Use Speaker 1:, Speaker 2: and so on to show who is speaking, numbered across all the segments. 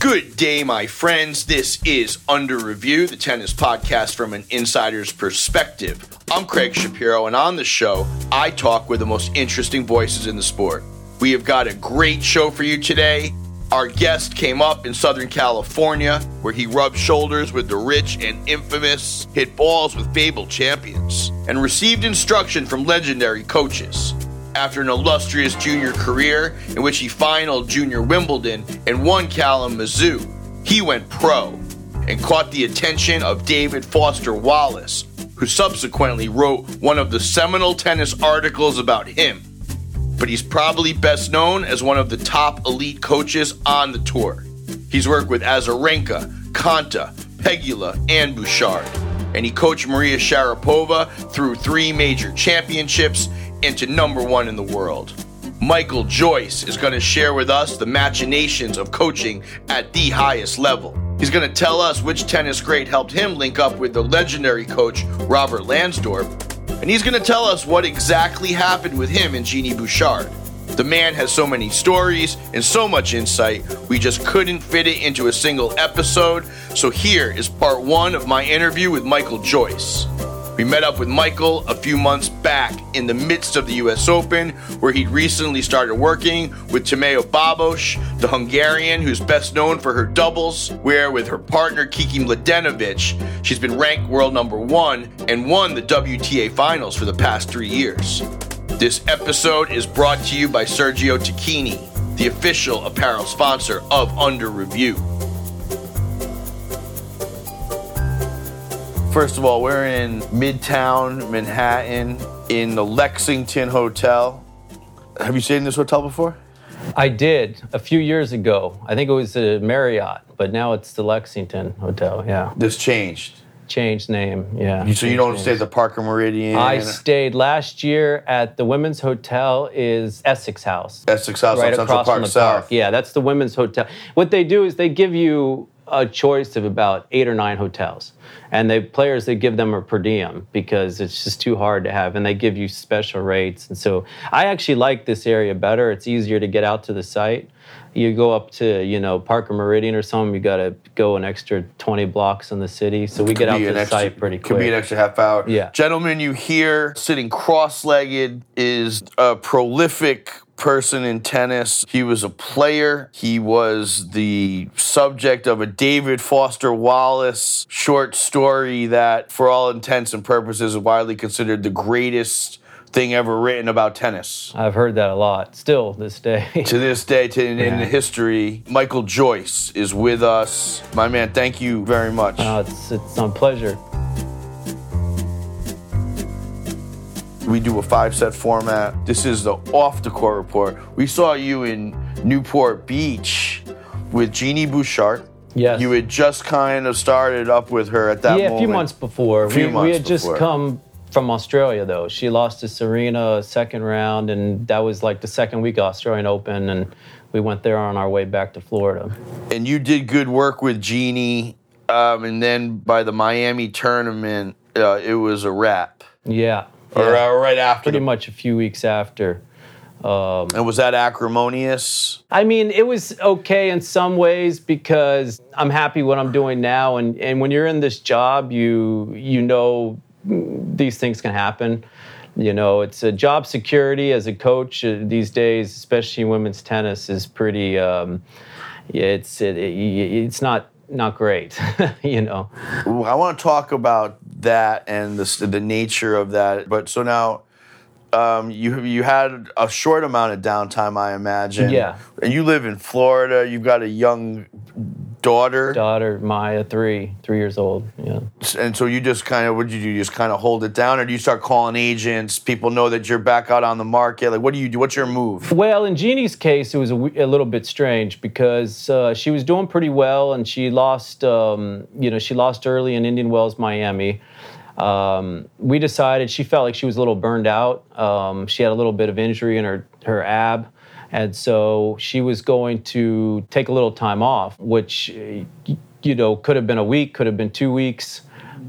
Speaker 1: Good day, my friends. This is Under Review, the tennis podcast from an insider's perspective. I'm Craig Shapiro, and on the show, I talk with the most interesting voices in the sport. We have got a great show for you today. Our guest came up in Southern California, where he rubbed shoulders with the rich and infamous, hit balls with fabled champions, and received instruction from legendary coaches. After an illustrious junior career in which he finaled Junior Wimbledon and won Kalamazoo, he went pro and caught the attention of David Foster Wallace, who subsequently wrote one of the seminal tennis articles about him. But he's probably best known as one of the top elite coaches on the tour. He's worked with Azarenka, Konta, Pegula, and Bouchard. And he coached Maria Sharapova through three major championships into number one in the world. Michael Joyce is going to share with us the machinations of coaching at the highest level. He's going to tell us which tennis great helped him link up with the legendary coach Robert Lansdorp, and he's going to tell us what exactly happened with him and Genie Bouchard. The man has so many stories and so much insight, we just couldn't fit it into a single episode. So here is part one of my interview with Michael Joyce. We met up with Michael a few months back in the midst of the US Open, where he'd recently started working with Timea Babos, the Hungarian who's best known for her doubles, where with her partner Kiki Mladenovic, she's been ranked world number one and won the WTA finals for the past three years. This episode is brought to you by Sergio Tacchini, the official apparel sponsor of Under Review. First of all, we're in Midtown Manhattan in the Lexington Hotel. Have you stayed in this hotel before?
Speaker 2: I did a few years ago. I think it was the Marriott, but now it's the Lexington Hotel. Yeah,
Speaker 1: This changed.
Speaker 2: changed name. Yeah.
Speaker 1: You- So you don't stay at the Parker Meridien?
Speaker 2: I stayed last year at the Women's Hotel is Essex House.
Speaker 1: Essex House on
Speaker 2: right
Speaker 1: Central
Speaker 2: across
Speaker 1: Park
Speaker 2: from the
Speaker 1: South.
Speaker 2: park. Yeah, that's the Women's Hotel. What they do is they give you a choice of about eight or nine hotels. And the players they give them a per diem because it's just too hard to have and they give you special rates. And so I actually like this area better. It's easier to get out to the site. You go up to, you know, Parker Meridien or something, you gotta go an extra 20 blocks in the city. So we get out to the
Speaker 1: extra-
Speaker 2: site pretty
Speaker 1: Could be an extra half hour.
Speaker 2: Yeah.
Speaker 1: Gentlemen, you hear sitting cross legged is a prolific person in tennis. He was a player. He was the subject of a David Foster Wallace short story that, for all intents and purposes, is widely considered the greatest thing ever written about tennis.
Speaker 2: I've heard that a lot still this day.
Speaker 1: To this day, to, in, in history, Michael Joyce is with us. My man, thank you very much.
Speaker 2: Uh, it's, it's a pleasure.
Speaker 1: We do a five set format. This is the off the court report. We saw you in Newport Beach with Genie Bouchard.
Speaker 2: Yes.
Speaker 1: You had just kind of started up with her at that
Speaker 2: yeah,
Speaker 1: moment.
Speaker 2: a few months before.
Speaker 1: Few
Speaker 2: we,
Speaker 1: months
Speaker 2: we had just come from Australia, though. She lost to Serena second round, and that was like the second week of Australian Open, and we went there on our way back to Florida.
Speaker 1: And you did good work with Genie. Um, and then by the Miami tournament, uh, it was a wrap.
Speaker 2: Yeah.
Speaker 1: Or
Speaker 2: yeah.
Speaker 1: uh, right after.
Speaker 2: Pretty
Speaker 1: the-
Speaker 2: much a few weeks after.
Speaker 1: and was that acrimonious?
Speaker 2: I mean, it was okay in some ways because I'm happy what I'm doing now, and, and when you're in this job, you you know these things can happen. You know, it's a job security as a coach uh, these days, especially in women's tennis, is pretty. Um, it's it, it, it's not not great. you know.
Speaker 1: I want to talk about that and the, the nature of that. But so now, um, you you had a short amount of downtime, I imagine.
Speaker 2: Yeah.
Speaker 1: And you live in Florida. You've got a young daughter,
Speaker 2: Daughter Maya, three three years old. Yeah.
Speaker 1: and so you just kind of what did you do? You just kind of hold it down, or do you start calling agents? People know that you're back out on the market. Like, what do you do? What's your move?
Speaker 2: Well, in Genie's case, it was a little bit strange because uh, she was doing pretty well, and she lost. Um, you know, she lost early in Indian Wells, Miami. Um, we decided she felt like she was a little burned out. Um, she had a little bit of injury in her her ab, and so she was going to take a little time off, which you know could have been a week, could have been two weeks.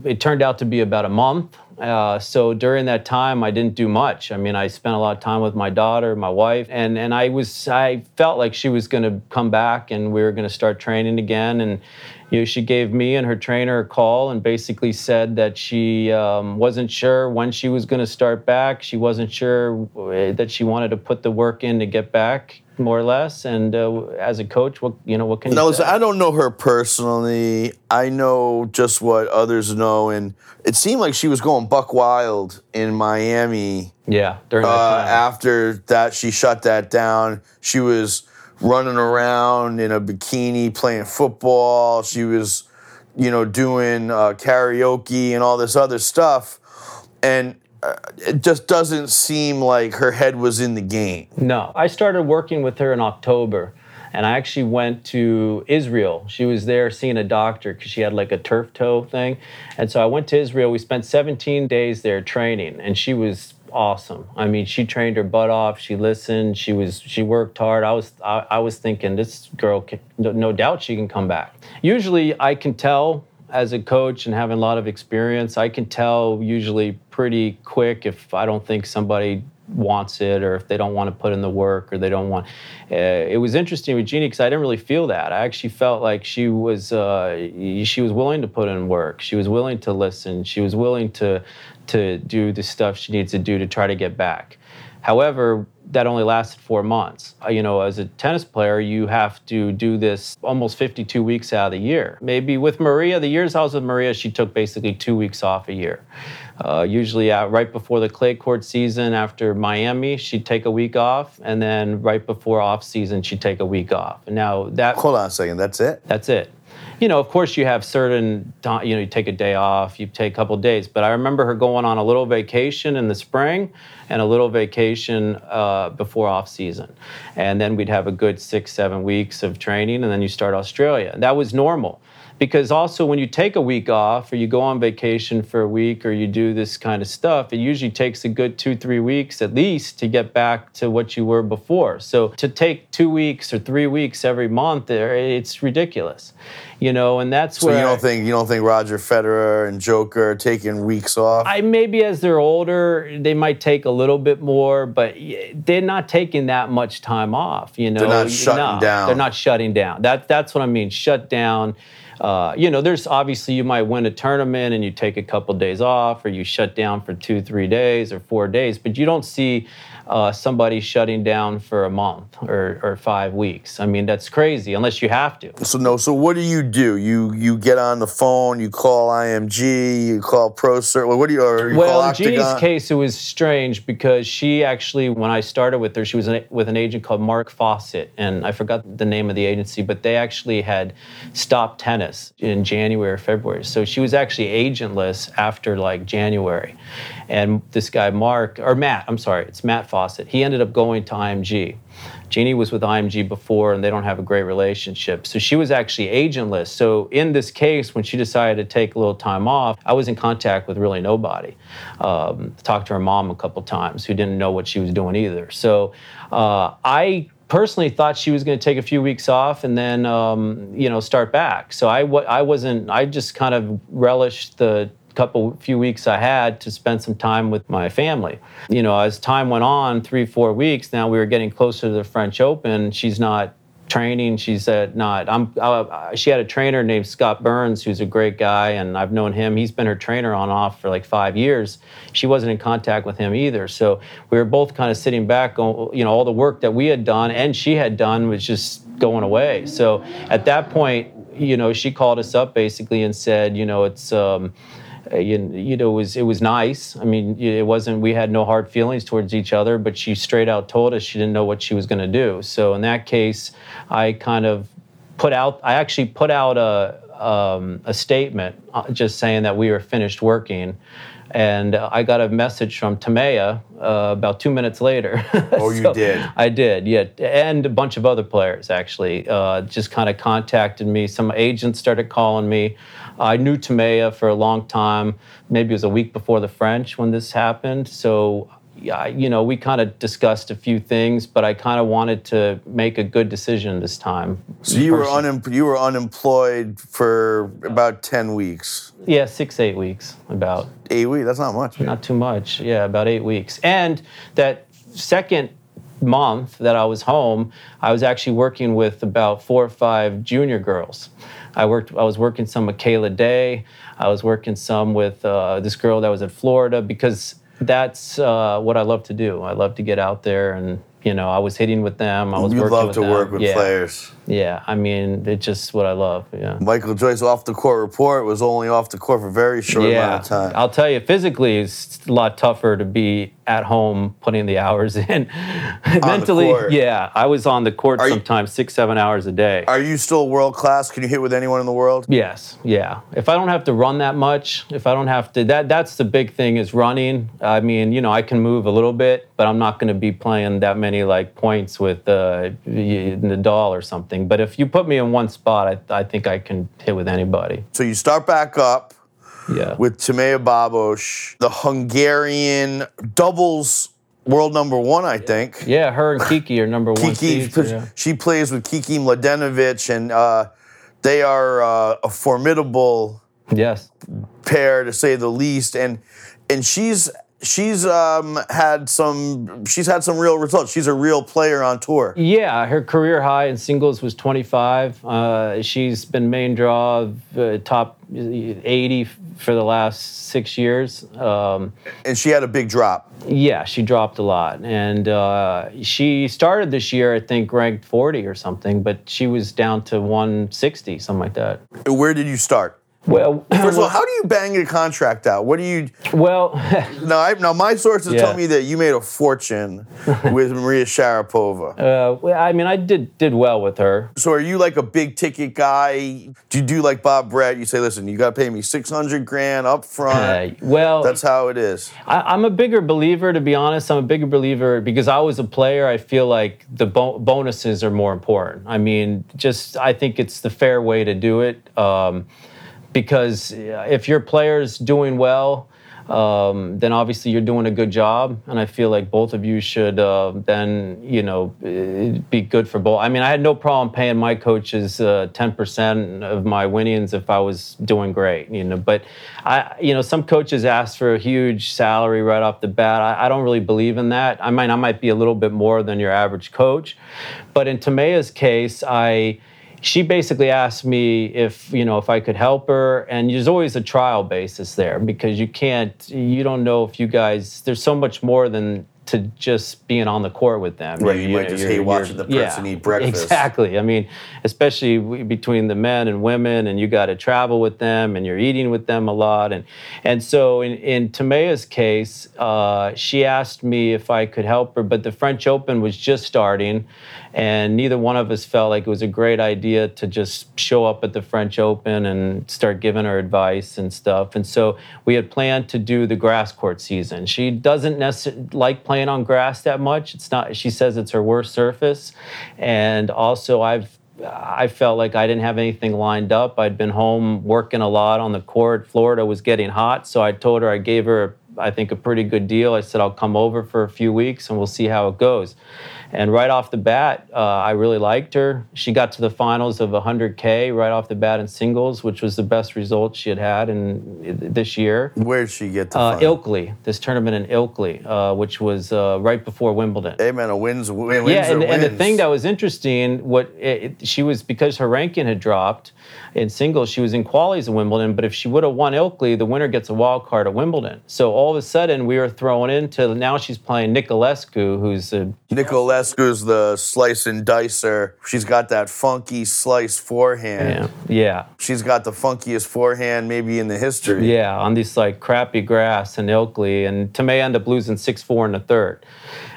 Speaker 2: It turned out to be about a month. Uh, so during that time, I didn't do much. I mean, I spent a lot of time with my daughter, my wife, and and I was I felt like she was going to come back and we were going to start training again. And you know, she gave me and her trainer a call and basically said that she um, wasn't sure when she was going to start back. She wasn't sure uh, that she wanted to put the work in to get back more or less. And uh, as a coach, what you know, what can
Speaker 1: no,
Speaker 2: you say?
Speaker 1: I don't know her personally. I know just what others know, and it seemed like she was going buck wild in Miami.
Speaker 2: Yeah, during that
Speaker 1: Uh, after that, she shut that down. She was running around in a bikini playing football. She was, you know, doing uh, karaoke and all this other stuff, and it just doesn't seem like her head was in the game.
Speaker 2: No, I started working with her in October, and I actually went to Israel. She was there seeing a doctor because she had like a turf toe thing, and so I went to Israel. We spent 17 days there training, and she was awesome. I mean, she trained her butt off. She listened. She was she worked hard. I was I, I was thinking this girl, can, no, no doubt, she can come back. Usually, I can tell as a coach and having a lot of experience, I can tell usually pretty quick if I don't think somebody wants it or if they don't want to put in the work or they don't want. Uh, it was interesting with Genie because I didn't really feel that. I actually felt like she was uh, she was willing to put in work. She was willing to listen. She was willing to to do the stuff she needs to do to try to get back. However, that only lasted four months. Uh, You know, as a tennis player, you have to do this almost 52 weeks out of the year. Maybe with Maria, the years I was with Maria, she took basically two weeks off a year. Uh, usually, uh, right before the clay court season, after Miami, she'd take a week off, and then right before off season, she'd take a week off. And now that
Speaker 1: Hold on a second. That's it.
Speaker 2: that's it. You know, of course, you have certain, you know, you take a day off, you take a couple days. But I remember her going on a little vacation in the spring and a little vacation uh, before off season. And then we'd have a good six, seven weeks of training, and then you start Australia. And that was normal. Because also, when you take a week off or you go on vacation for a week or you do this kind of stuff, it usually takes a good two, three weeks at least to get back to what you were before. So to take two weeks or three weeks every month, eh, it's ridiculous, you know. And that's
Speaker 1: So
Speaker 2: where
Speaker 1: you don't think you don't think Roger Federer and Joker are taking weeks off?
Speaker 2: I maybe as they're older, they might take a little bit more, but they're not taking that much time off. You know,
Speaker 1: They're not shutting
Speaker 2: No,
Speaker 1: down.
Speaker 2: They're not shutting down. That that's what I mean. Shut down. Uh, you know, there's obviously you might win a tournament and you take a couple days off, or you shut down for two, three days or four days, but you don't see uh, somebody shutting down for a month or, or five weeks. I mean, that's crazy unless you have to.
Speaker 1: So no. So what do you do? You you get on the phone. You call IMG. You call ProServ. What do you? Or you
Speaker 2: Well, in
Speaker 1: Genie's
Speaker 2: case, it was strange because she actually, when I started with her, she was an, with an agent called Mark Fawcett, and I forgot the name of the agency, but they actually had stopped tennis in January or February. So she was actually agentless after like January. And this guy, Mark, or Matt, I'm sorry, it's Matt Fawcett, he ended up going to IMG. Genie was with IMG before and they don't have a great relationship. So she was actually agentless. So in this case, when she decided to take a little time off, I was in contact with really nobody. Um, talked to her mom a couple times who didn't know what she was doing either. So uh, I personally thought she was going to take a few weeks off and then um, you know start back. So I I wasn't. I just kind of relished the couple few weeks I had to spend some time with my family. You know, as time went on, three four weeks. Now we were getting closer to the French Open. She's not training. She said, not. I'm. Uh, she had a trainer named Scott Burns, who's a great guy, and I've known him. He's been her trainer on off for like five years. She wasn't in contact with him either. So we were both kind of sitting back. going, You know, all the work that we had done and she had done was just going away. So at that point, you know, she called us up basically and said, you know, it's. Um, uh, you, you know, it was it was nice. I mean, it wasn't. We had no hard feelings towards each other, but she straight out told us she didn't know what she was going to do. So in that case, I kind of put out. I actually put out a um, a statement uh, just saying that we were finished working. And uh, I got a message from Timea uh, about two minutes later.
Speaker 1: Oh, you did?
Speaker 2: I did, yeah, and a bunch of other players actually uh, just kind of contacted me. Some agents started calling me. I knew Timea for a long time. Maybe it was a week before the French when this happened. So you know, we kind of discussed a few things, but I kind of wanted to make a good decision this time.
Speaker 1: So you were unem- you were unemployed for about ten weeks,
Speaker 2: yeah, six eight weeks about.
Speaker 1: eight weeks. That's not much.
Speaker 2: Not too much. Yeah, about eight weeks. And that second month that I was home, I was actually working with about four or five junior girls. I worked. I was working some with Kayla Day. I was working some with uh, this girl that was in Florida because that's uh, what I love to do. I love to get out there and you know I was hitting with them. I was
Speaker 1: You
Speaker 2: working
Speaker 1: love
Speaker 2: with
Speaker 1: to
Speaker 2: them.
Speaker 1: work with
Speaker 2: yeah.
Speaker 1: players.
Speaker 2: Yeah, I mean it's just what I love. Yeah.
Speaker 1: Michael Joyce off the court report was only off the court for a very short amount of time.
Speaker 2: I'll tell you, physically, it's a lot tougher to be at home putting the hours in. Mentally, yeah, I was on the court
Speaker 1: Are you-
Speaker 2: sometimes six, seven hours a day.
Speaker 1: Are you still world class? Can you hit with anyone in the world?
Speaker 2: Yes, yeah. If I don't have to run that much, if I don't have to, that that's the big thing is running. I mean, you know, I can move a little bit, but I'm not going to be playing that many like points with uh, Nadal or something. But if you put me in one spot, I, I think I can hit with anybody.
Speaker 1: So you start back up
Speaker 2: Yeah.
Speaker 1: with Timea Babos, the Hungarian doubles world number one, I think.
Speaker 2: yeah, her and Kiki are number one.
Speaker 1: Kiki,
Speaker 2: seeds, yeah.
Speaker 1: she plays with Kiki Mladenovic, and uh, they are uh, a formidable
Speaker 2: Yes.
Speaker 1: pair to say the least. And and she's she's um, had some she's had some real results. She's a real player on tour.
Speaker 2: Yeah, her career high in singles was 25. Uh, she's been main draw of uh, top 80 for the last six years. Um,
Speaker 1: And she had a big drop.
Speaker 2: yeah, she dropped a lot. And uh, she started this year, I think, ranked 40 or something, but she was down to 160, something like that.
Speaker 1: Where did you start?
Speaker 2: Well,
Speaker 1: First of all, how do you bang a contract out? What do you?
Speaker 2: well,
Speaker 1: Now, I, now my sources
Speaker 2: Yeah.
Speaker 1: tell me that you made a fortune with Maria Sharapova.
Speaker 2: uh, well, I mean, I did did well with her.
Speaker 1: So, are you like a big ticket guy? Do you do like Bob Brett? You say, "Listen, you got to pay me six hundred grand up front."
Speaker 2: Uh, well,
Speaker 1: That's how it is.
Speaker 2: I, I'm a bigger believer, to be honest. I'm a bigger believer because I was a player. I feel like the bo- bonuses are more important. I mean, just I think it's the fair way to do it um, because uh, if your player's doing well, um, then obviously you're doing a good job, and I feel like both of you should uh, then, you know, uh, be good for both. I mean, I had no problem paying my coaches uh, 10% of my winnings if I was doing great, you know. But I, you know, some coaches ask for a huge salary right off the bat. I, I don't really believe in that. I mean, I might be a little bit more than your average coach, but in Timea's case, I she basically asked me if you know if I could help her, and there's always a trial basis there because you can't, you don't know if you guys. There's so much more than to just being on the court with them.
Speaker 1: Right, you might just hate watching the person eat breakfast.
Speaker 2: Exactly. I mean, especially between the men and women, and you got to travel with them, and you're eating with them a lot, and and so in in Timea's case, uh, she asked me if I could help her, but the French Open was just starting, and neither one of us felt like it was a great idea to just show up at the French Open and start giving her advice and stuff. And so we had planned to do the grass court season. She doesn't necessarily like playing on grass that much. It's not. She says it's her worst surface, and also I've. I felt like I didn't have anything lined up. I'd been home working a lot on the court. Florida was getting hot, so I told her I gave her, I think, a pretty good deal. I said I'll come over for a few weeks and we'll see how it goes. And right off the bat, uh, I really liked her. She got to the finals of 100K right off the bat in singles, which was the best result she had had in this year.
Speaker 1: Where'd she get to?
Speaker 2: Uh. Ilkley, this tournament in Ilkley, uh, which was uh, right before Wimbledon.
Speaker 1: Hey man, a wins, win, wins
Speaker 2: Yeah, and,
Speaker 1: are
Speaker 2: and the thing that was interesting, what it, it- she was because her ranking had dropped in singles, she was in qualies at Wimbledon. But if she would have won Ilkley, the winner gets a wild card at Wimbledon. So all of a sudden, we were thrown into now she's playing Niculescu, who's a
Speaker 1: Niculescu's the slice and dicer. She's got that funky slice forehand.
Speaker 2: yeah, yeah,
Speaker 1: She's got the funkiest forehand maybe in the history.
Speaker 2: yeah, on this like crappy grass in Ilkley, and Timea ended up losing six four in the third.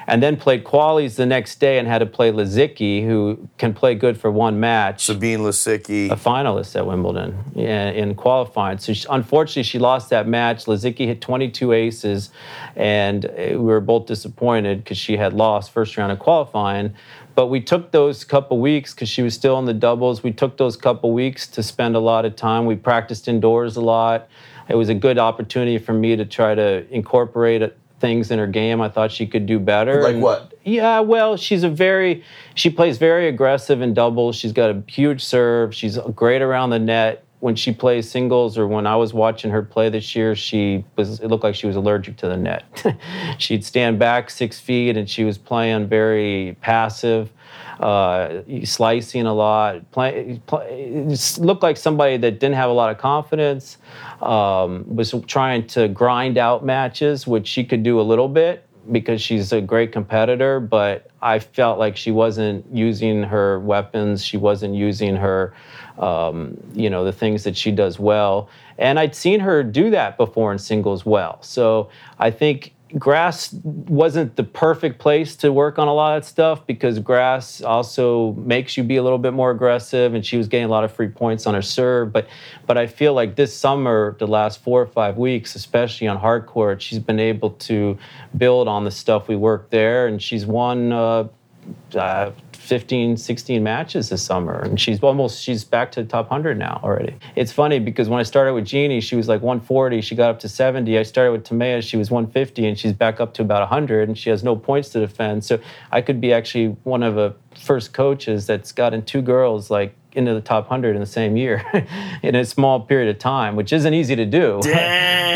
Speaker 2: And then played qualies the next day and had to play Lisicki, who can play good for one match.
Speaker 1: Sabine Lisicki.
Speaker 2: a finalist at Wimbledon yeah, in qualifying. So she, unfortunately, she lost that match. Lisicki hit 22 aces, and uh, we were both disappointed because she had lost first round of qualifying. But we took those couple weeks because she was still in the doubles. We took those couple weeks to spend a lot of time. We practiced indoors a lot. It was a good opportunity for me to try to incorporate it things in her game I thought she could do better.
Speaker 1: Like
Speaker 2: And-
Speaker 1: what?
Speaker 2: Yeah, well, she's a very she plays very aggressive in doubles. She's got a huge serve. She's great around the net. When she plays singles or when I was watching her play this year, she was it looked like she was allergic to the net. She'd stand back six feet and she was playing very passive, uh, slicing a lot. Play, play, looked like somebody that didn't have a lot of confidence. Um, was trying to grind out matches, which she could do a little bit because she's a great competitor, but I felt like she wasn't using her weapons. She wasn't using her, um, you know, the things that she does well. And I'd seen her do that before in singles well. So I think grass wasn't the perfect place to work on a lot of stuff because grass also makes you be a little bit more aggressive and she was getting a lot of free points on her serve but but I feel like this summer the last 4 or 5 weeks especially on hard court she's been able to build on the stuff we worked there and she's won uh, uh, 15 16 matches this summer and she's almost she's back to the top 100 now already. It's funny because when i started with Genie she was like 140 she got up to 70 i started with Timea, she was 150 and she's back up to about 100 and she has no points to defend. So i could be actually one of the first coaches that's gotten two girls like into the top 100 in the same year in a small period of time which isn't easy to do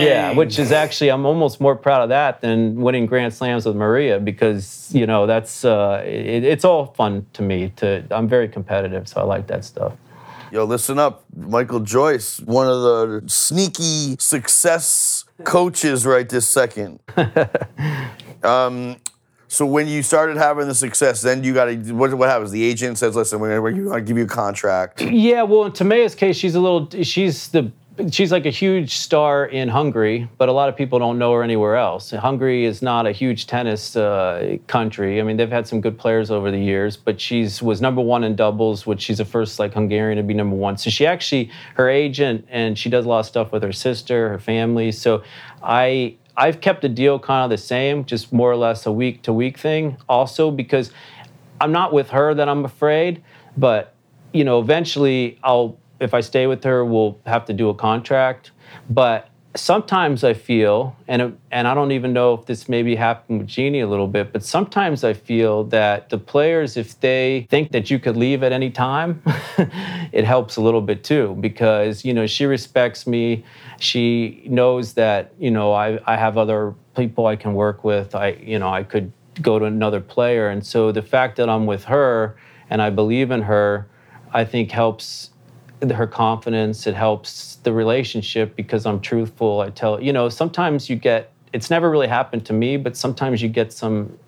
Speaker 2: yeah, which is actually I'm almost more proud of that than winning Grand Slams with Maria because you know that's uh, it, it's all fun to me. To I'm very competitive, so I like that stuff.
Speaker 3: Yo, listen up. Michael Joyce, one of the sneaky success coaches right this second. um, so when you started having the success, then you got to, what, what happens? The agent says, listen, we're going to give you a contract.
Speaker 2: Yeah, well, in Timea's case, she's a little she's the she's like a huge star in Hungary, but a lot of people don't know her anywhere else. Hungary is not a huge tennis uh, country. I mean, they've had some good players over the years, but she's was number one in doubles, which she's the first like Hungarian to be number one. So she actually her agent and she does a lot of stuff with her sister, her family. So I I've kept the deal kind of the same, just more or less a week to week thing. Also because I'm not with her that I'm afraid, but you know, eventually I'll if I stay with her, we'll have to do a contract. But sometimes I feel, and and I don't even know if this maybe happened with Genie a little bit, but sometimes I feel that the players, if they think that you could leave at any time, it helps a little bit too because you know she respects me. She knows that you know I I have other people I can work with. I you know I could go to another player, and so the fact that I'm with her and I believe in her, I think helps her confidence it helps the relationship because i'm truthful i tell you know sometimes you get it's never really happened to me but sometimes you get some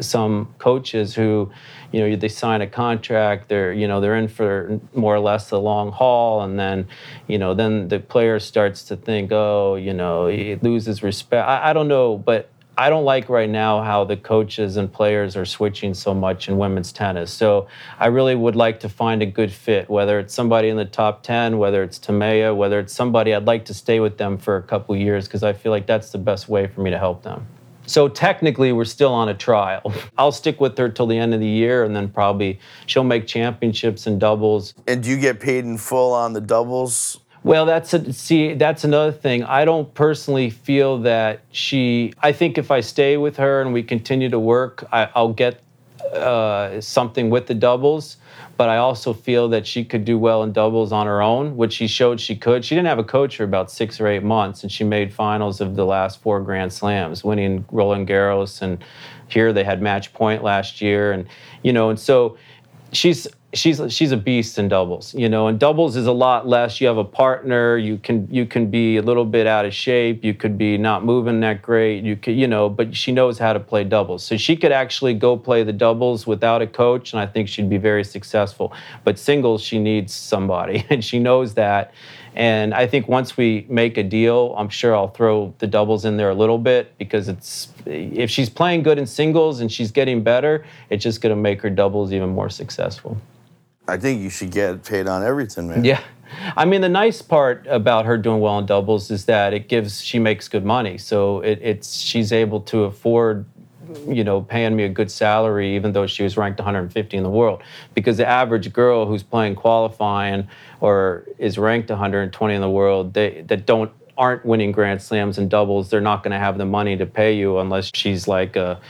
Speaker 2: some coaches who you know they sign a contract they're you know they're in for more or less the long haul and then you know then the player starts to think oh you know he loses respect. I, I don't know but I don't like right now how the coaches and players are switching so much in women's tennis. So I really would like to find a good fit, whether it's somebody in the top 10, whether it's Timea, whether it's somebody I'd like to stay with them for a couple years because I feel like that's the best way for me to help them. So technically, we're still on a trial. I'll stick with her till the end of the year, and then probably she'll make championships and doubles.
Speaker 3: And do you get paid in full on the doubles?
Speaker 2: Well, that's a, see, that's another thing. I don't personally feel that she. I think if I stay with her and we continue to work, I, I'll get uh, something with the doubles. But I also feel that she could do well in doubles on her own, which she showed she could. She didn't have a coach for about six or eight months, and she made finals of the last four Grand Slams, winning Roland Garros. And here they had match point last year, and you know, and so she's she's she's a beast in doubles you know and doubles is a lot less. You have a partner you can you can be a little bit out of shape. You could be not moving that great. You could you know but she knows how to play doubles. So she could actually go play the doubles without a coach and i think she'd be very successful. But singles she needs somebody and she knows that and I think once we make a deal, I'm sure I'll throw the doubles in there a little bit because it's if she's playing good in singles and she's getting better, it's just going to make her doubles even more successful.
Speaker 3: I think you should get paid on everything, man.
Speaker 2: Yeah. I mean, the nice part about her doing well in doubles is that it gives she makes good money, so it, it's she's able to afford, you know, paying me a good salary even though she was ranked 150 in the world. Because the average girl who's playing qualifying or is ranked 120 in the world, they that don't aren't winning Grand Slams and doubles, they're not going to have the money to pay you unless she's like a,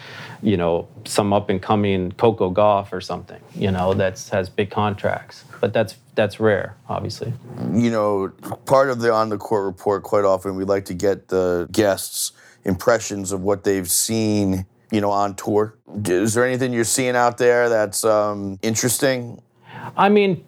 Speaker 2: you know, some up and coming Coco Gauff or something, you know, that's has big contracts. But that's that's rare, obviously.
Speaker 3: You know, part of the on the court report quite often we like to get the guests impressions of what they've seen, you know, on tour. Is there anything you're seeing out there that's um, interesting?
Speaker 2: I mean,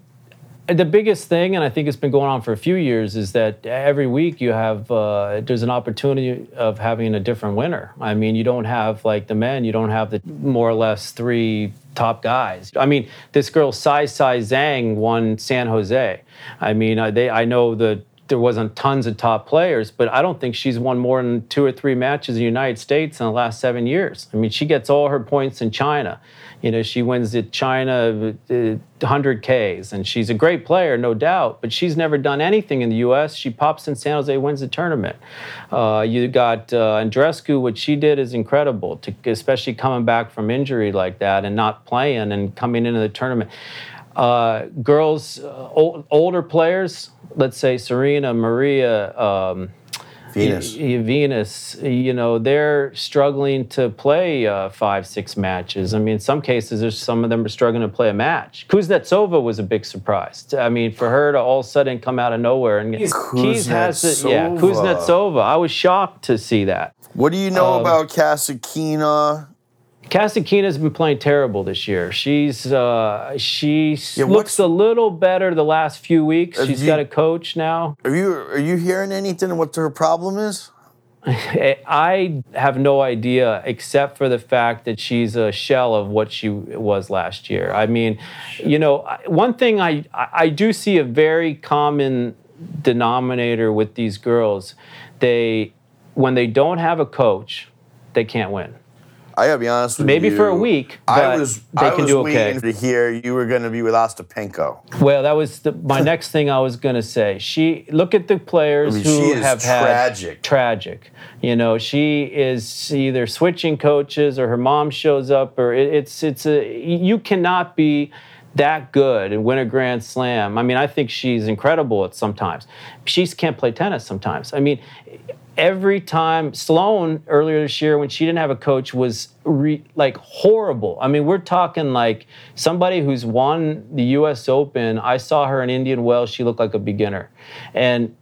Speaker 2: the biggest thing, and I think it's been going on for a few years, is that every week you have uh, there's an opportunity of having a different winner. I mean, you don't have like the men, you don't have the more or less three top guys. I mean, this girl Saisai Zheng won San Jose. I mean, I, they I know that there wasn't tons of top players, but I don't think she's won more than two or three matches in the United States in the last seven years. I mean, she gets all her points in China. You know, she wins the China uh, 100 Ks, and she's a great player, no doubt. But she's never done anything in the U.S. She pops in San Jose, wins the tournament. Uh, you got uh, Andreescu. What she did is incredible, to, especially coming back from injury like that and not playing and coming into the tournament. Uh, girls, uh, old, older players, let's say Serena, Maria. Um,
Speaker 3: Venus.
Speaker 2: Venus, you know, they're struggling to play uh, five, six matches. I mean, in some cases, there's some of them are struggling to play a match. Kuznetsova was a big surprise. I mean, for her to all of a sudden come out of nowhere and
Speaker 3: Keys has
Speaker 2: it. Yeah, Kuznetsova. I was shocked to see that.
Speaker 3: What do you know um, about Kasatkina?
Speaker 2: Kasatkina's been playing terrible this year. She's uh, she yeah, looks a little better the last few weeks. She's you, got a coach now.
Speaker 3: Are you are you hearing anything what her problem is?
Speaker 2: I have no idea, except for the fact that she's a shell of what she was last year. I mean, you know, one thing I I do see a very common denominator with these girls. They when they don't have a coach, they can't win.
Speaker 3: I gotta be honest with
Speaker 2: Maybe
Speaker 3: you.
Speaker 2: Maybe for a week. I was they
Speaker 3: I
Speaker 2: can
Speaker 3: was
Speaker 2: do okay.
Speaker 3: waiting to hear you were going to be with Ostapenko.
Speaker 2: Well, that was the, my next thing I was going to say. She look at the players
Speaker 3: I mean,
Speaker 2: who
Speaker 3: have
Speaker 2: tragic. had tragic. You know, she is either switching coaches or her mom shows up, or it, it's it's a you cannot be that good and win a grand slam. I mean, I think she's incredible at sometimes. She can't play tennis sometimes. I mean, every time Sloane earlier this year when she didn't have a coach was re, like horrible. I mean, we're talking like somebody who's won the U.S. Open. I saw her in Indian Wells. She looked like a beginner, and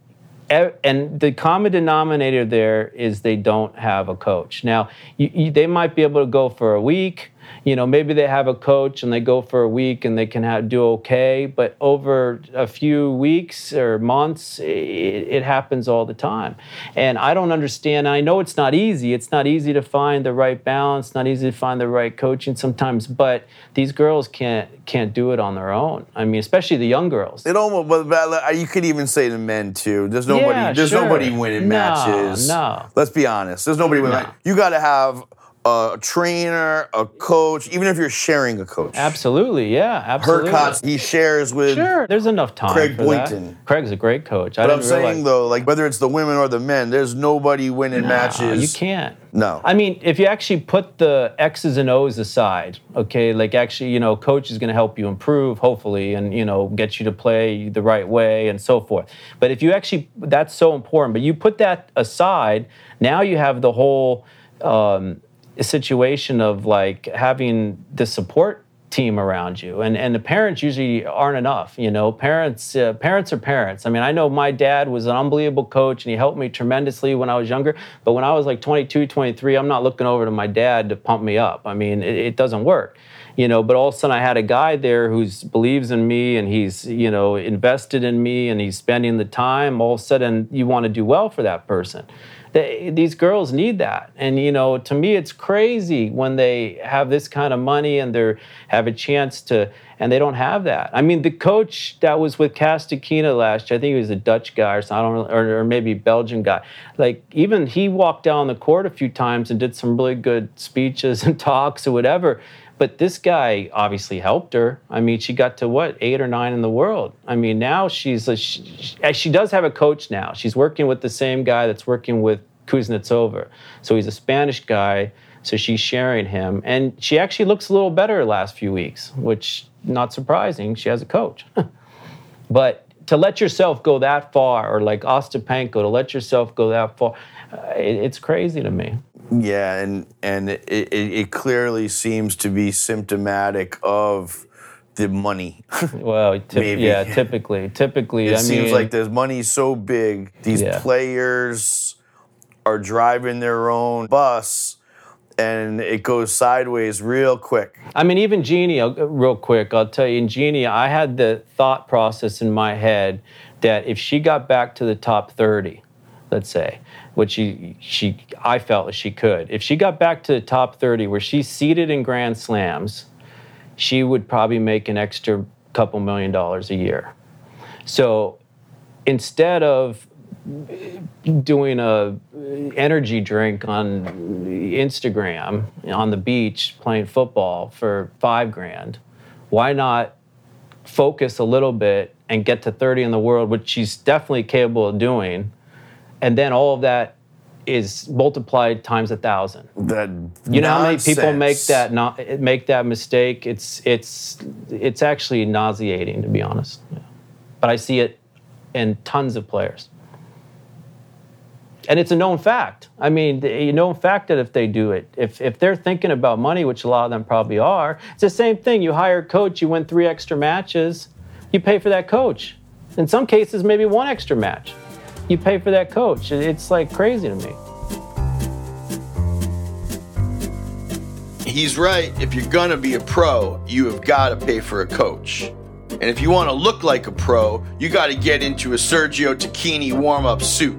Speaker 2: and the common denominator there is they don't have a coach. Now, you, you, they might be able to go for a week you know, maybe they have a coach and they go for a week and they can have, do okay, but over a few weeks or months, it, it happens all the time. And I don't understand. I know it's not easy. It's not easy to find the right balance, not easy to find the right coaching sometimes, but these girls can't can't do it on their own. I mean, especially the young girls.
Speaker 3: It almost, but uh, you could even say the men too. There's nobody.
Speaker 2: Yeah,
Speaker 3: there's
Speaker 2: sure.
Speaker 3: nobody winning
Speaker 2: no,
Speaker 3: matches.
Speaker 2: No.
Speaker 3: Let's be honest. There's nobody winning.
Speaker 2: No.
Speaker 3: You got to have a trainer, a coach, even if you're sharing a coach.
Speaker 2: Absolutely, yeah, absolutely.
Speaker 3: Hurkacz, he shares with.
Speaker 2: Sure, there's enough time.
Speaker 3: Craig Boynton.
Speaker 2: That. Craig's a great coach.
Speaker 3: But
Speaker 2: I
Speaker 3: I'm saying
Speaker 2: realize.
Speaker 3: though, like whether it's the women or the men, there's nobody winning
Speaker 2: no,
Speaker 3: matches.
Speaker 2: You can't.
Speaker 3: No.
Speaker 2: I mean, if you actually put the X's and O's aside, okay, like actually, you know, coach is going to help you improve, hopefully, and you know, get you to play the right way and so forth. But if you actually, that's so important. But you put that aside, now you have the whole. Um, a situation of like having the support team around you. And and the parents usually aren't enough you know? Parents uh, parents are parents. I mean i know my dad was an unbelievable coach and he helped me tremendously when i was younger but when i was like 22 23 i'm not looking over to my dad to pump me up. I mean it, it doesn't work you know? But all of a sudden i had a guy there who believes in me and he's you know invested in me and he's spending the time. All of a sudden you want to do well for that person they, these girls need that. And you know, to me, it's crazy when they have this kind of money and they have a chance to, and they don't have that. I mean, the coach that was with Kasatkina last year, I think he was a Dutch guy or something, I don't, or, or maybe Belgian guy. Like even he walked down the court a few times and did some really good speeches and talks or whatever. But this guy obviously helped her. I mean, she got to what eight or nine in the world. I mean, now she's a, she, eh, she does have a coach now. She's working with the same guy that's working with Kuznetsova. So he's a Spanish guy. So she's sharing him, and she actually looks a little better last few weeks, which not surprising. She has a coach, but to let yourself go that far, or like Ostapenko, to let yourself go that far, it, it's crazy to me.
Speaker 3: Yeah, and and it, it, it clearly seems to be symptomatic of the money.
Speaker 2: Well,
Speaker 3: Maybe.
Speaker 2: yeah, typically, typically,
Speaker 3: it
Speaker 2: I
Speaker 3: seems
Speaker 2: mean,
Speaker 3: like there's money so big, these
Speaker 2: Yeah.
Speaker 3: players are driving their own bus, and it goes sideways real quick.
Speaker 2: I mean, even Genie, uh, real quick, I'll tell you, in Genie, I had the thought process in my head that if she got back to the top 30, let's say, which she, she I felt she could, if she got back to the top 30 where she's seated in Grand Slams, she would probably make an extra couple million dollars a year. So instead of doing a energy drink on Instagram on the beach playing football for five grand, why not focus a little bit and get to 30 in the world, which she's definitely capable of doing, and then all of that is multiplied times a thousand.
Speaker 3: That
Speaker 2: You know how many people make that not make that mistake? It's it's it's actually nauseating to be honest. Yeah. But I see it in tons of players. And it's a known fact. I mean, a known fact that if they do it, if, if they're thinking about money, which a lot of them probably are, it's the same thing. You hire a coach, you win three extra matches, you pay for that coach. In some cases, maybe one extra match. You pay for that coach. It's like crazy to me.
Speaker 1: He's right. If you're gonna be a pro, you have got to pay for a coach. And if you want to look like a pro, you got to get into a Sergio Tacchini warm-up suit.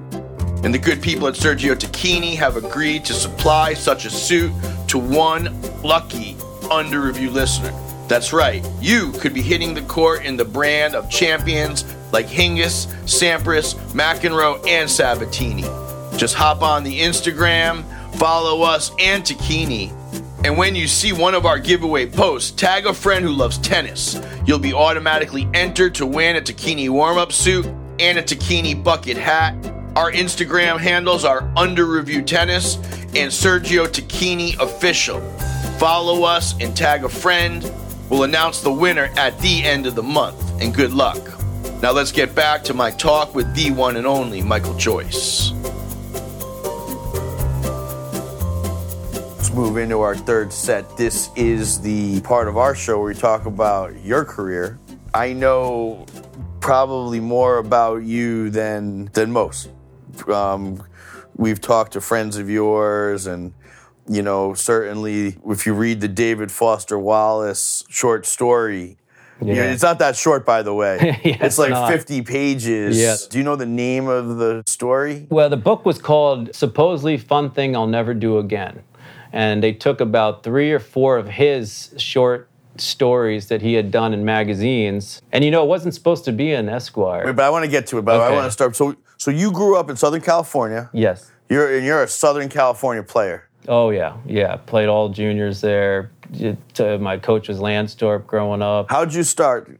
Speaker 1: And the good people at Sergio Tacchini have agreed to supply such a suit to one lucky under review listener. That's right, you could be hitting the court in the brand of champions like Hingis, Sampras, McEnroe, and Sabatini. Just hop on the Instagram, follow us and Tacchini, and when you see one of our giveaway posts, tag a friend who loves tennis. You'll be automatically entered to win a Tacchini warm up suit and a Tacchini bucket hat. Our Instagram handles are Under Review Tennis and Sergio Tacchini Official. Follow us and tag a friend. We'll announce the winner at the end of the month. And good luck. Now let's get back to my talk with the one and only Michael Joyce.
Speaker 3: Let's move into our third set. This is the part of our show where we talk about your career. I know probably more about you than than most. Um, we've talked to friends of yours, and you know certainly if you read the David Foster Wallace short story. Yeah.
Speaker 2: Yeah.
Speaker 3: it's not that short, by the way.
Speaker 2: Yeah,
Speaker 3: it's
Speaker 2: it's
Speaker 3: like
Speaker 2: not.
Speaker 3: 50 pages. Do you know the name of the story?
Speaker 2: Well, the book was called Supposedly Fun Thing I'll Never Do Again. And they took about three or four of his short stories that he had done in magazines. And you know, it wasn't supposed to be in Esquire.
Speaker 3: Wait, but I want to get to it. But I want to start. So, so you grew up in Southern California.
Speaker 2: yes.
Speaker 3: You're and you're a Southern California player.
Speaker 2: Oh, yeah. Yeah. Played all juniors there. Uh, my coach was Lansdorp growing up.
Speaker 3: How'd you start?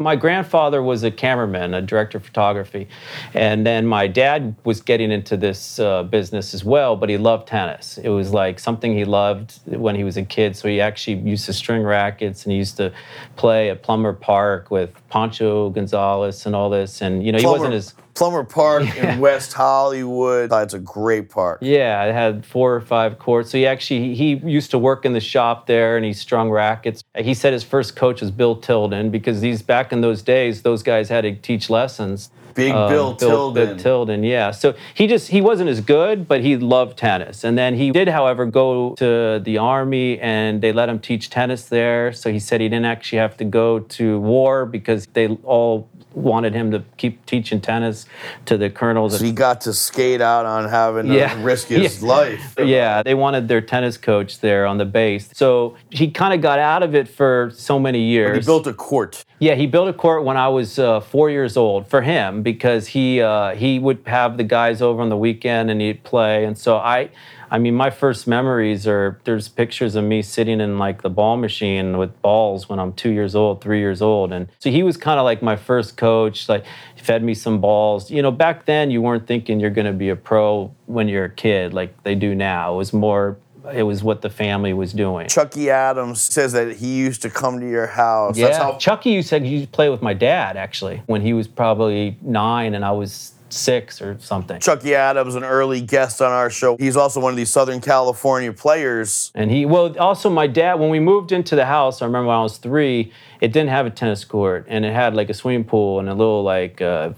Speaker 2: my grandfather was a cameraman, a director of photography, and then my dad was getting into this uh, business as well. But he loved tennis. It was like something he loved when he was a kid. So he actually used to string rackets and he used to play at Plummer Park with Pancho Gonzalez and all this. And you know, he wasn't as
Speaker 3: Plummer Park in West Hollywood. That's a great park.
Speaker 2: Yeah, it had four or five courts. So he actually he used to work in the shop there, and he strung rackets. He said his first coach was Bill Tilden because these back in those days, those guys had to teach lessons.
Speaker 3: Big
Speaker 2: Um,
Speaker 3: Bill Tilden.
Speaker 2: Bill Tilden, yeah. So he just he wasn't as good, but he loved tennis. And then he did, however, go to the army, and they let him teach tennis there. So he said he didn't actually have to go to war because they all wanted him to keep teaching tennis to the colonels.
Speaker 3: So he got to skate out on having to
Speaker 2: Yeah.
Speaker 3: risk his
Speaker 2: Yeah.
Speaker 3: life.
Speaker 2: Yeah, they wanted their tennis coach there on the base. So he kind of got out of it for so many years.
Speaker 3: He built a court.
Speaker 2: Yeah, he built a court when I was uh, four years old for him because he uh, he would have the guys over on the weekend and he'd play. And so I, I mean, my first memories are there's pictures of me sitting in like the ball machine with balls when I'm two years old, three years old. And so he was kind of like my first coach. Like fed me some balls. You know, back then you weren't thinking you're going to be a pro when you're a kid like they do now. It was more it was what the family was doing.
Speaker 3: Chucky Adams says that he used to come to your house.
Speaker 2: Yeah,
Speaker 3: That's how
Speaker 2: Chucky he used to play with my dad actually when he was probably nine and I was six or something.
Speaker 3: Chucky Adams, an early guest on our show. He's also one of these Southern California players.
Speaker 2: And he, well, also my dad, when we moved into the house, I remember when I was three, it didn't have a tennis court and it had like a swimming pool and a little like uh,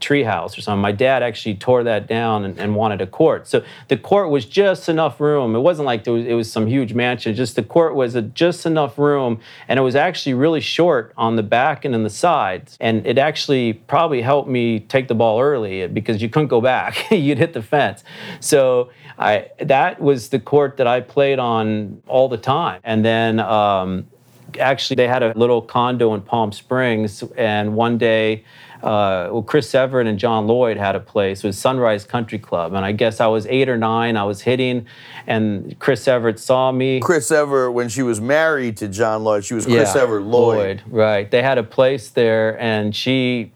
Speaker 2: tree house or something. My dad actually tore that down and, and, wanted a court. So the court was just enough room. It wasn't like was, it was some huge mansion. Just the court was a, just enough room and it was actually really short on the back and in the sides. And it actually probably helped me take the ball early because you couldn't go back. You'd hit the fence. So I, that was the court that I played on all the time. And then um, actually they had a little condo in Palm Springs, and one day, uh, well, Chris Evert and John Lloyd had a place. It was Sunrise Country Club, and I guess I was eight or nine. I was hitting, and Chris Evert saw me.
Speaker 3: Chris Evert, when she was married to John Lloyd, she was Chris yeah, Evert Lloyd. Lloyd.
Speaker 2: Right. They had a place there, and she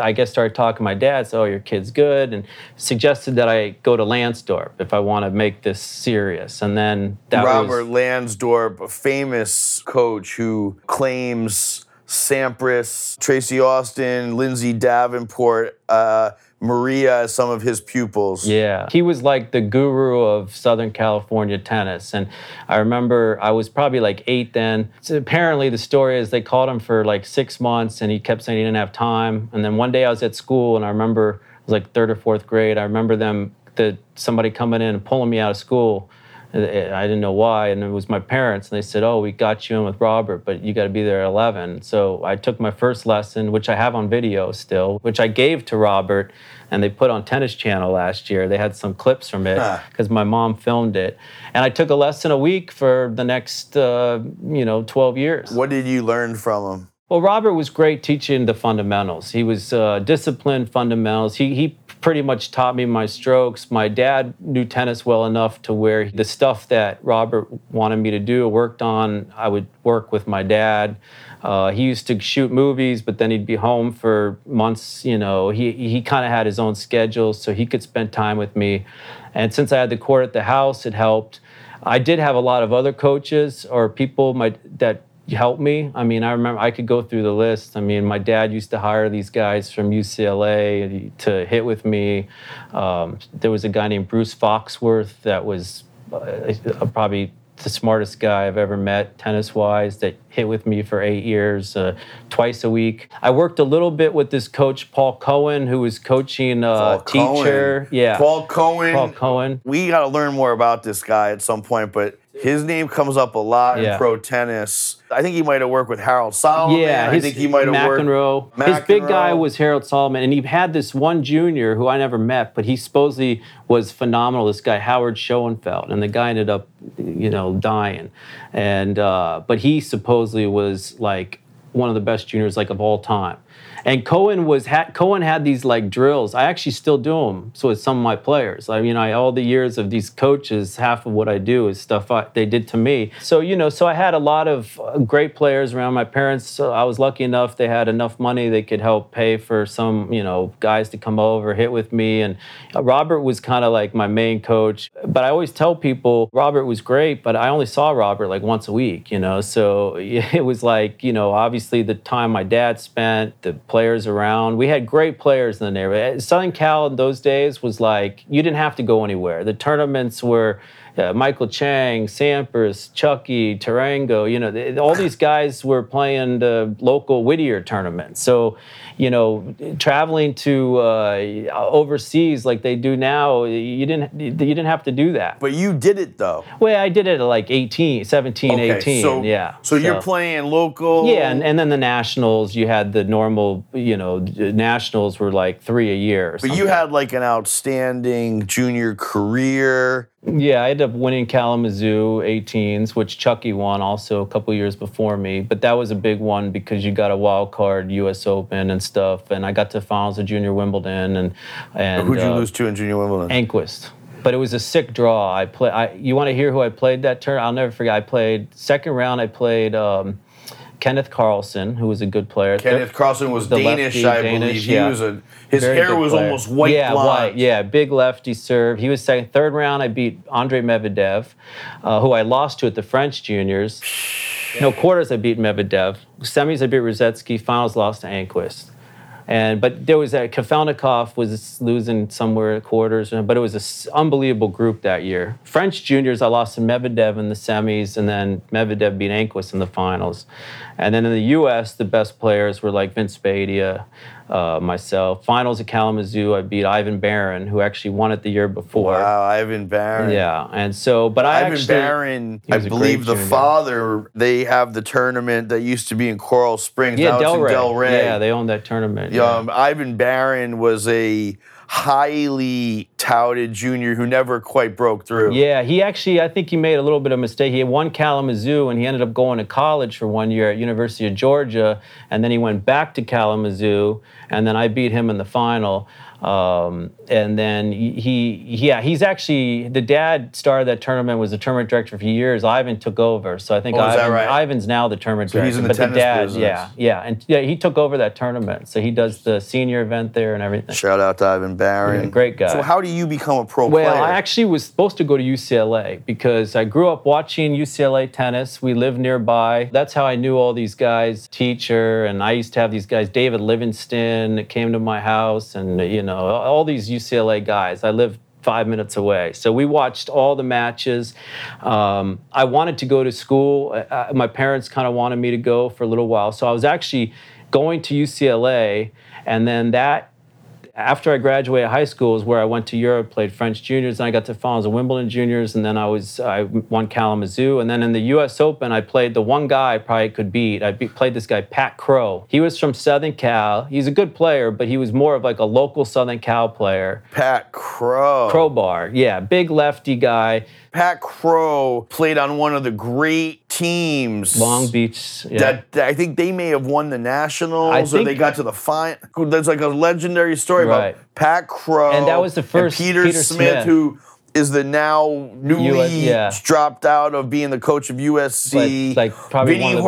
Speaker 2: I guess started talking to my dad, said, Oh, your kid's good, and suggested that I go to Lansdorp if I want to make this serious. And then that
Speaker 3: Robert
Speaker 2: was,
Speaker 3: Lansdorp, a famous coach who claims Sampras, Tracy Austin, Lindsay Davenport, uh, Maria as some of his pupils.
Speaker 2: Yeah. He was like the guru of Southern California tennis. And I remember I was probably like eight then. So apparently, the story is they called him for like six months and he kept saying he didn't have time. And then one day I was at school and I remember it was like third or fourth grade. I remember them, the, somebody coming in and pulling me out of school I didn't know why, and it was my parents, and they said, "Oh, we got you in with Robert, but you got to be there at 11." So I took my first lesson, which I have on video still, which I gave to Robert, and they put on Tennis Channel last year. They had some clips from it because my mom filmed it, and I took a lesson a week for the next, uh, you know, 12 years.
Speaker 3: What did you learn from him?
Speaker 2: Well, Robert was great teaching the fundamentals. He was uh, disciplined fundamentals. He, he pretty much taught me my strokes. My dad knew tennis well enough to where the stuff that Robert wanted me to do, worked on, I would work with my dad. Uh, he used to shoot movies, but then he'd be home for months. You know, he, he kind of had his own schedule, so he could spend time with me. And since I had the court at the house, it helped. I did have a lot of other coaches or people my, that helped me. I mean, I remember I could go through the list. I mean, my dad used to hire these guys from UCLA to hit with me. Um, there was a guy named Bruce Foxworth that was uh, probably the smartest guy I've ever met tennis wise that hit with me for eight years, uh, twice a week. I worked a little bit with this coach, Paul Cohen, who was coaching a uh, teacher.
Speaker 3: Cohen. Yeah. Paul Cohen.
Speaker 2: Paul Cohen.
Speaker 3: We got to learn more about this guy at some point, but his name comes up a lot yeah. in pro tennis. I think he might have worked with Harold Solomon.
Speaker 2: Yeah,
Speaker 3: I think he might have
Speaker 2: McEnroe.
Speaker 3: worked.
Speaker 2: His big guy was Harold Solomon, and he had this one junior who I never met, but he supposedly was phenomenal. This guy Howard Schoenfield, and the guy ended up, you know, dying. And uh, but he supposedly was like one of the best juniors like of all time. And Cohen was ha- Cohen had these like drills. I actually still do them. So with some of my players, I mean, I all the years of these coaches, half of what I do is stuff I, they did to me. So you know, so I had a lot of uh, great players around. My parents, so I was lucky enough they had enough money they could help pay for some you know guys to come over hit with me. And uh, Robert was kind of like my main coach. But I always tell people Robert was great, but I only saw Robert like once a week. You know, so it was like you know obviously the time my dad spent the players around. We had great players in the neighborhood. Southern Cal in those days was like you didn't have to go anywhere. The tournaments were uh, Michael Chang, Sampras, Chucky, Tarango, you know, all these guys were playing the local Whittier tournaments. So, you know, traveling to uh, overseas like they do now, you didn't you didn't have to do that.
Speaker 3: But you did it though.
Speaker 2: Well, I did it at like 18, 17, okay, 18.
Speaker 3: So,
Speaker 2: yeah.
Speaker 3: So, so, you're playing local.
Speaker 2: Yeah, and, and then the nationals, you had the normal, you know, nationals were like three a year.
Speaker 3: But you had like an outstanding junior career.
Speaker 2: Yeah, I ended up winning Kalamazoo 18s, which Chucky won also a couple years before me. But that was a big one because you got a wild card U.S. Open and stuff, and I got to finals of Junior Wimbledon. And and
Speaker 3: who'd you uh, lose to in Junior Wimbledon?
Speaker 2: Enqvist. But it was a sick draw. I play. I, you want to hear who I played that turn? I'll never forget. I played second round. I played. Um, Kenneth Carlsen, who was a good player.
Speaker 1: Kenneth Carlsen was Danish,
Speaker 2: lefty,
Speaker 1: I
Speaker 2: Danish,
Speaker 1: believe.
Speaker 2: yeah.
Speaker 1: He was a his
Speaker 2: Very
Speaker 1: hair was
Speaker 2: player.
Speaker 1: almost white
Speaker 2: yeah,
Speaker 1: blonde.
Speaker 2: white. Yeah, big lefty serve. He was second. Third round, I beat Andre Medvedev, uh, who I lost to at the French juniors. No quarters, I beat Medvedev. Semis, I beat Rosetsky. Finals, lost to Enqvist. And but there was a Kafelnikov was losing somewhere quarters, but it was an unbelievable group that year. French juniors, I lost to Medvedev in the semis, and then Medvedev beat Enqvist in the finals. And then in the U.S., the best players were like Vince Spadea, uh, myself. Finals at Kalamazoo, I beat Ivan Baron, who actually won it the year before.
Speaker 1: Wow, Ivan Baron.
Speaker 2: Yeah, and so, but I
Speaker 1: Ivan
Speaker 2: actually, Baron,
Speaker 1: I believe the
Speaker 2: junior.
Speaker 1: father, they have the tournament that used to be in Coral Springs.
Speaker 2: yeah,
Speaker 1: now it's in
Speaker 2: Delray.
Speaker 1: Delray.
Speaker 2: Yeah, they owned that tournament. yeah.
Speaker 1: Um, Ivan Baron was a highly touted junior who never quite broke through.
Speaker 2: Yeah, he actually, I think he made a little bit of mistake. He won Kalamazoo and he ended up going to college for one year at University of Georgia, and then he went back to Kalamazoo, and then I beat him in the final. Um, and then he, yeah, he's actually the dad started that tournament, was the tournament director for years. Ivan took over, so I think
Speaker 1: Oh,
Speaker 2: Ivan,
Speaker 1: right?
Speaker 2: Ivan's now the tournament
Speaker 1: So
Speaker 2: director.
Speaker 1: he's in the
Speaker 2: but
Speaker 1: tennis
Speaker 2: the dad,
Speaker 1: business.
Speaker 2: yeah, yeah, and yeah, he took over that tournament, so he does the senior event there and everything.
Speaker 1: Shout out to Ivan
Speaker 2: Baron. Great guy.
Speaker 1: So how do you become a pro
Speaker 2: Well,
Speaker 1: player?
Speaker 2: I actually was supposed to go to UCLA because I grew up watching UCLA tennis. We lived nearby. That's how I knew all these guys, teacher, and I used to have these guys, David Livingston, came to my house, and you know, all these UCLA guys. I lived five minutes away. So we watched all the matches. Um, I wanted to go to school. My parents kind of wanted me to go for a little while. So I was actually going to UCLA, and then that after I graduated high school is where I went to Europe, played French juniors, and I got to finals of Wimbledon juniors, and then I was I won Kalamazoo, and then in the U.S. Open I played the one guy I probably could beat. I beat, played this guy Pat Crow. He was from Southern Cal. He's a good player, but he was more of like a local Southern Cal player.
Speaker 1: Pat Crow.
Speaker 2: Crowbar, yeah, big lefty guy,
Speaker 1: Pat Crow played on one of the great teams.
Speaker 2: Long Beach. Yeah.
Speaker 1: That, that I think they may have won the Nationals or they got to the final. There's like a legendary story
Speaker 2: Right.
Speaker 1: about Pat Crow
Speaker 2: And that was the first
Speaker 1: Peter,
Speaker 2: Peter
Speaker 1: Smith,
Speaker 2: Smith.
Speaker 1: who is the now newly
Speaker 2: US yeah.
Speaker 1: dropped out of being the coach of USC.
Speaker 2: Like- like probably
Speaker 1: Vinny
Speaker 2: the-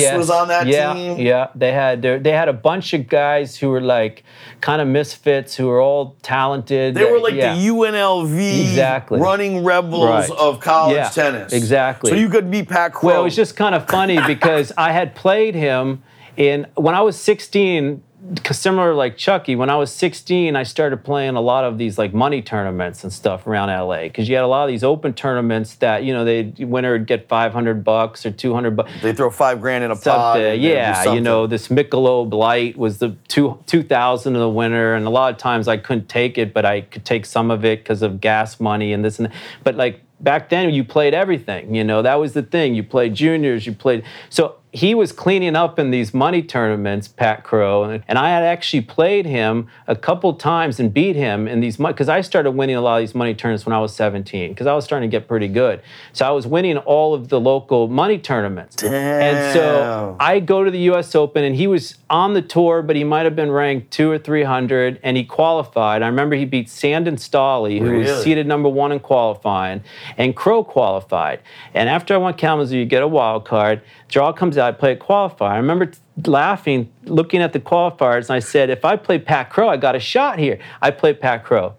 Speaker 2: Yes,
Speaker 1: was on that
Speaker 2: yeah,
Speaker 1: team.
Speaker 2: Yeah, they had they had a bunch of guys who were like kind of misfits who were all talented.
Speaker 1: They were like
Speaker 2: yeah.
Speaker 1: the UNLV
Speaker 2: Exactly.
Speaker 1: running rebels
Speaker 2: Right.
Speaker 1: of college
Speaker 2: Yeah,
Speaker 1: tennis.
Speaker 2: exactly.
Speaker 1: So you could beat Pat Crow.
Speaker 2: Well, it was just kind of funny because I had played him in when I was 16. Similar like Chucky, when I was 16, I started playing a lot of these like money tournaments and stuff around LA because you had a lot of these open tournaments that you know they winner would get 500 bucks or 200 bucks.
Speaker 1: they throw five grand in a pot.
Speaker 2: something.
Speaker 1: and
Speaker 2: Yeah, you know, this Michelob Light was the two two thousand of the winner, and a lot of times I couldn't take it, but I could take some of it because of gas money and this and that. But like back then, you played everything. You know, that was the thing. You played juniors. You played so. He was cleaning up in these money tournaments, Pat Crow, and, and I had actually played him a couple times and beat him in these because I started winning a lot of these money tournaments when I was 17 because I was starting to get pretty good. So I was winning all of the local money tournaments. And so I go to the U.S. Open, and he was on the tour, but he might have been ranked two or three hundred, and he qualified. I remember he beat Sandon Stolle, who
Speaker 1: Really?
Speaker 2: was seeded number one in qualifying, and Crow qualified. And after I won Kalamazoo, you get a wild card. Draw comes out, I play a qualifier. I remember t- laughing, looking at the qualifiers, and I said, if I play Pat Crow, I got a shot here. I played Pat Crow.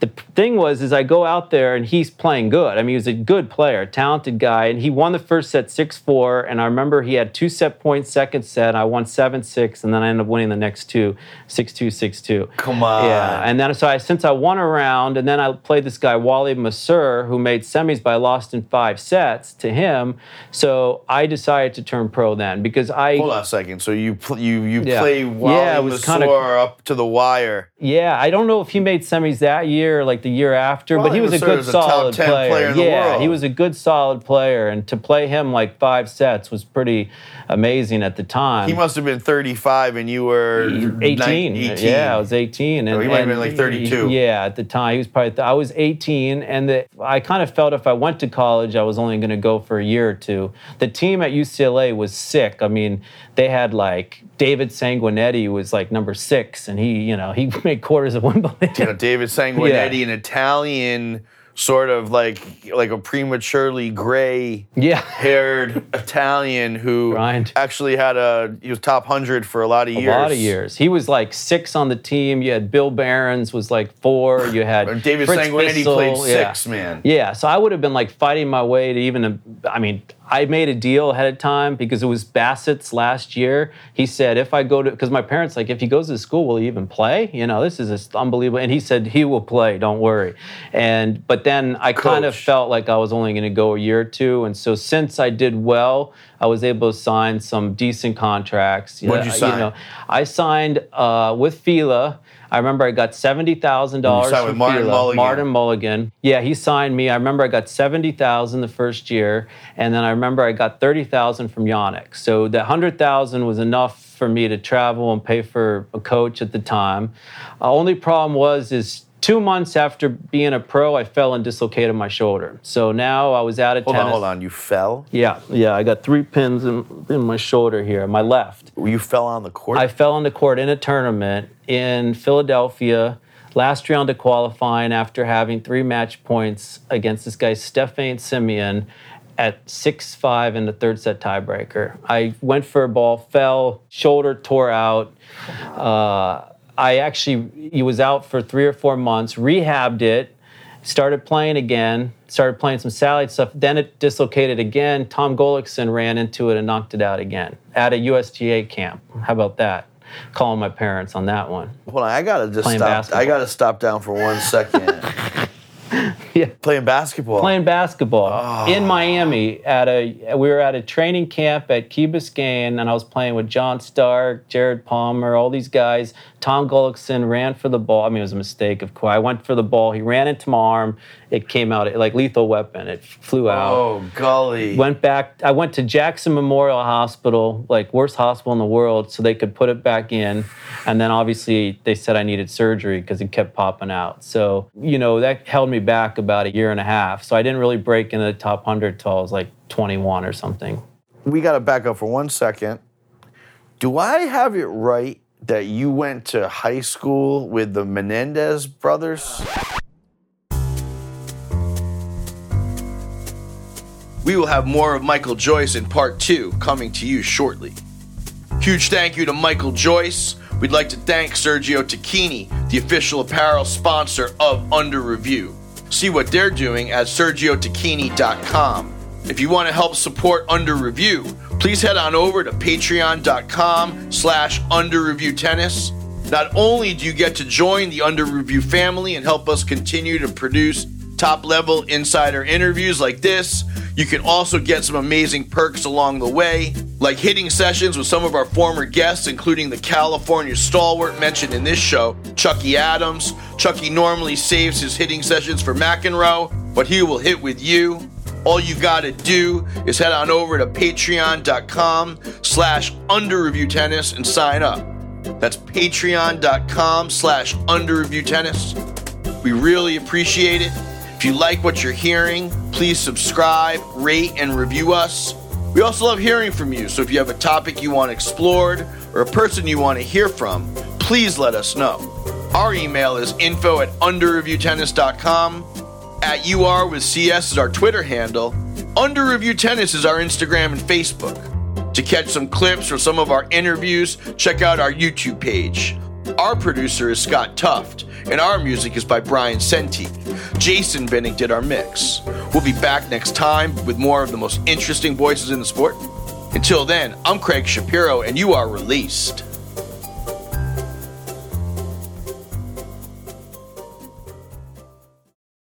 Speaker 2: The thing was, is I go out there and he's playing good. I mean, he was a good player, talented guy, and he won the first set six four. And I remember he had two set points, second set. I won seven six, and then I ended up winning the next two, six two, six two.
Speaker 1: Come on.
Speaker 2: Yeah, and then so I since I won a round, and then I played this guy Wally Masur, who made semis, but I lost in five sets to him. So I decided to turn pro then because I
Speaker 1: Hold on a second. So you pl- you you
Speaker 2: Yeah.
Speaker 1: play Wally
Speaker 2: Yeah, was kinda-
Speaker 1: up to the wire.
Speaker 2: Yeah, I don't know if he made semis that year or like the year after, but he was a
Speaker 1: Masur
Speaker 2: good
Speaker 1: a
Speaker 2: solid
Speaker 1: 10
Speaker 2: player.
Speaker 1: player in the
Speaker 2: yeah, he was a good solid player, and to play him like five sets was pretty amazing at the time.
Speaker 1: He must have been 35 and you were
Speaker 2: 18.
Speaker 1: nine- 18.
Speaker 2: Yeah, I was 18. And,
Speaker 1: he might have been like 32.
Speaker 2: Yeah, at the time. He was probably, I was 18. And the, I kind of felt if I went to college, I was only going to go for a year or two. The team at UCLA was sick. I mean, they had like David Sanguinetti was like number six, and he, you know, he made quarters of Wimbledon.
Speaker 1: You know, David Sanguinetti, an Italian
Speaker 3: sort of like like a prematurely gray
Speaker 2: Yeah.
Speaker 3: haired Italian who
Speaker 2: Grind.
Speaker 3: actually had a he was top hundred for a lot of
Speaker 2: A
Speaker 3: years.
Speaker 2: A lot of years. He was like six on the team. You had Bill Behrens was like four. You had
Speaker 3: David
Speaker 2: Fritz
Speaker 3: Sanguinetti
Speaker 2: Bissell,
Speaker 3: played
Speaker 2: yeah.
Speaker 3: six, man.
Speaker 2: Yeah, so I would have been like fighting my way to even. A, I mean, I made a deal ahead of time because it was Bassett's last year. He said if I go to because my parents like if he goes to school, will he even play? You know, this is just unbelievable. And he said he will play. Don't worry. And but then I kind of felt like I was only going to go a year or two. And so since I did well, I was able to sign some decent contracts.
Speaker 3: What'd you sign?
Speaker 2: know, I signed uh, with Fila. I remember I got seventy thousand dollars
Speaker 3: with Martin Mulligan.
Speaker 2: Martin Mulligan. Yeah, he signed me. I remember I got seventy thousand the first year, and then I remember I got thirty thousand from Yannick. So the hundred thousand was enough for me to travel and pay for a coach at the time. Uh, only problem was is two months after being a pro, I fell and dislocated my shoulder. So now I was out of
Speaker 3: Hold
Speaker 2: tennis.
Speaker 3: on, hold on. You fell?
Speaker 2: Yeah, yeah. I got three pins in, in my shoulder here, my left.
Speaker 3: You fell on the court?
Speaker 2: I fell on the court in a tournament in Philadelphia, last round of qualifying after having three match points against this guy, Stefan Simeon, at 6 5 in the third set tiebreaker. I went for a ball, fell, shoulder tore out. Uh, I actually he was out for three or four months, rehabbed it, started playing again, started playing some satellite stuff. Then it dislocated again. Tom Gullickson ran into it and knocked it out again at a USTA camp. How about that? Calling my parents on that one.
Speaker 3: On, I gotta just
Speaker 2: Playing
Speaker 3: stop.
Speaker 2: basketball.
Speaker 3: I gotta stop down for one second.
Speaker 2: Yeah.
Speaker 3: Playing basketball.
Speaker 2: Playing basketball ah. in Miami at a we were at a training camp at Key Biscayne and I was playing with John Stark, Jared Palmer, all these guys. Tom Gullickson ran for the ball. I mean, it was a mistake, of course. I went for the ball. He ran into my arm. It came out like lethal weapon. It flew oh, out.
Speaker 3: Oh golly.
Speaker 2: went back i went to jackson memorial hospital like worst hospital in the world so they could put it back in and then obviously they said i needed surgery because it kept popping out so you know that held me back about a year and a half so i didn't really break into the top 100 till i was like 21 or something
Speaker 3: we gotta back up for one second. Do I have it right that you went to high school with the Menendez brothers?
Speaker 1: We will have more of Michael Joyce in part two coming to you shortly. Huge thank you to Michael Joyce. We'd like to thank Sergio Tacchini, the official apparel sponsor of Under Review. See what they're doing at sergiotacchini.com. If you want to help support Under Review, please head on over to patreon.com slash under review tennis. Not only do you get to join the Under Review family and help us continue to produce top level insider interviews like this, you can also get some amazing perks along the way, like hitting sessions with some of our former guests, including the California stalwart mentioned in this show, Chucky Adams. Chucky normally saves his hitting sessions for McEnroe, but he will hit with you. All you gotta do is head on over to patreon.com slash under review tennis and sign up. That's patreon.com slash under review tennis. We really appreciate it. If you like what you're hearing, please subscribe, rate, and review us. We also love hearing from you, so if you have a topic you want explored or a person you want to hear from, please let us know. Our email is info at underreviewtennis.com. At UR with CS is our Twitter handle. Under Review Tennis is our Instagram and Facebook. To catch some clips or some of our interviews, check out our YouTube page. Our producer is Scott Tuft, and our music is by Brian Senti. Jason Benning did our mix. We'll be back next time with more of the most interesting voices in the sport. Until then, I'm Craig Shapiro, and you are released.